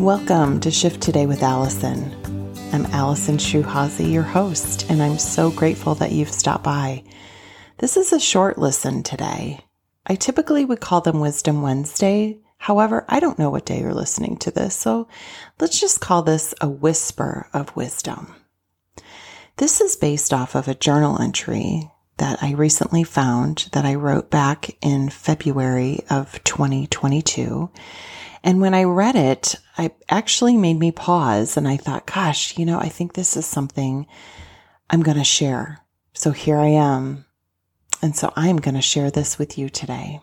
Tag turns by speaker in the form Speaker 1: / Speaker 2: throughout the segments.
Speaker 1: Welcome to Shift Today with Allison. I'm Allison Shuhazi, your host, and I'm so grateful that you've stopped by. This is a short listen today. I typically would call them Wisdom Wednesday. However, I don't know what day you're listening to this, so let's just call this a whisper of wisdom. This is based off of a journal entry that I recently found that I wrote back in February of 2022 and when I read it, it actually made me pause and I thought, gosh, you know, I think this is something I'm going to share. So here I am. And so I'm going to share this with you today.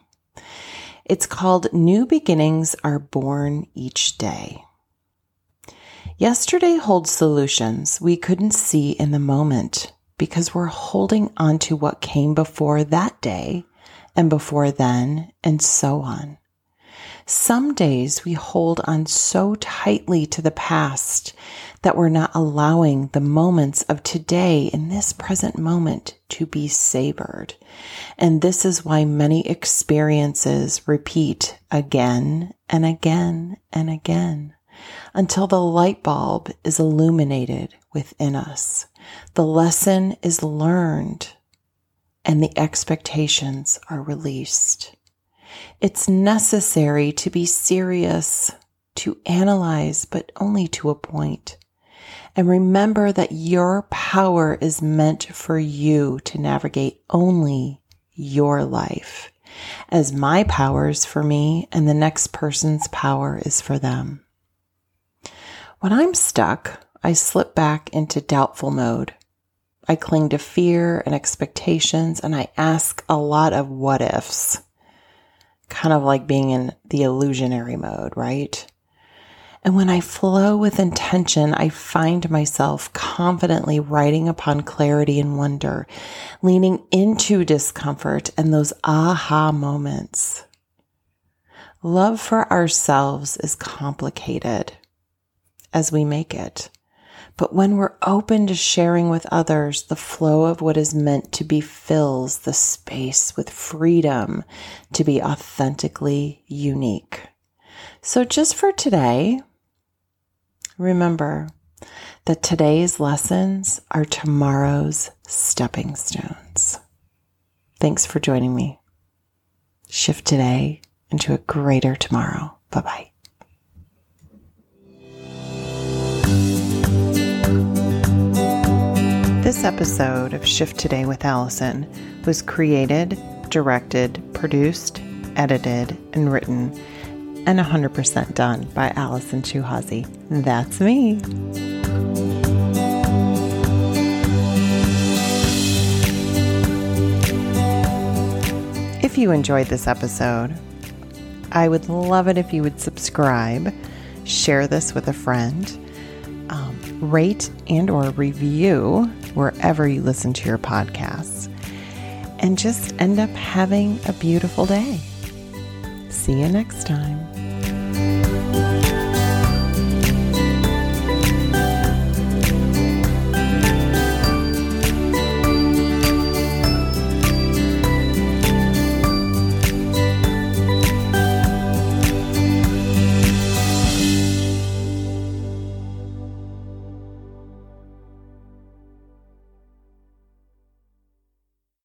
Speaker 1: It's called New Beginnings Are Born Each Day. Yesterday holds solutions we couldn't see in the moment because we're holding on to what came before that day and before then and so on. Some days we hold on so tightly to the past that we're not allowing the moments of today in this present moment to be savored. And this is why many experiences repeat again and again and again until the light bulb is illuminated within us. The lesson is learned and the expectations are released. It's necessary to be serious, to analyze, but only to a point. And remember that your power is meant for you to navigate only your life, as my power is for me and the next person's power is for them. When I'm stuck, I slip back into doubtful mode. I cling to fear and expectations, and I ask a lot of what ifs kind of like being in the illusionary mode, right? And when I flow with intention, I find myself confidently writing upon clarity and wonder, leaning into discomfort and those aha moments. Love for ourselves is complicated as we make it. But when we're open to sharing with others, the flow of what is meant to be fills the space with freedom to be authentically unique. So, just for today, remember that today's lessons are tomorrow's stepping stones. Thanks for joining me. Shift today into a greater tomorrow. Bye bye. This episode of Shift Today with Allison was created, directed, produced, edited, and written, and 100% done by Allison Shuhazi. That's me. If you enjoyed this episode, I would love it if you would subscribe, share this with a friend, um, rate and or review wherever you listen to your podcasts, and just end up having a beautiful day. See you next time.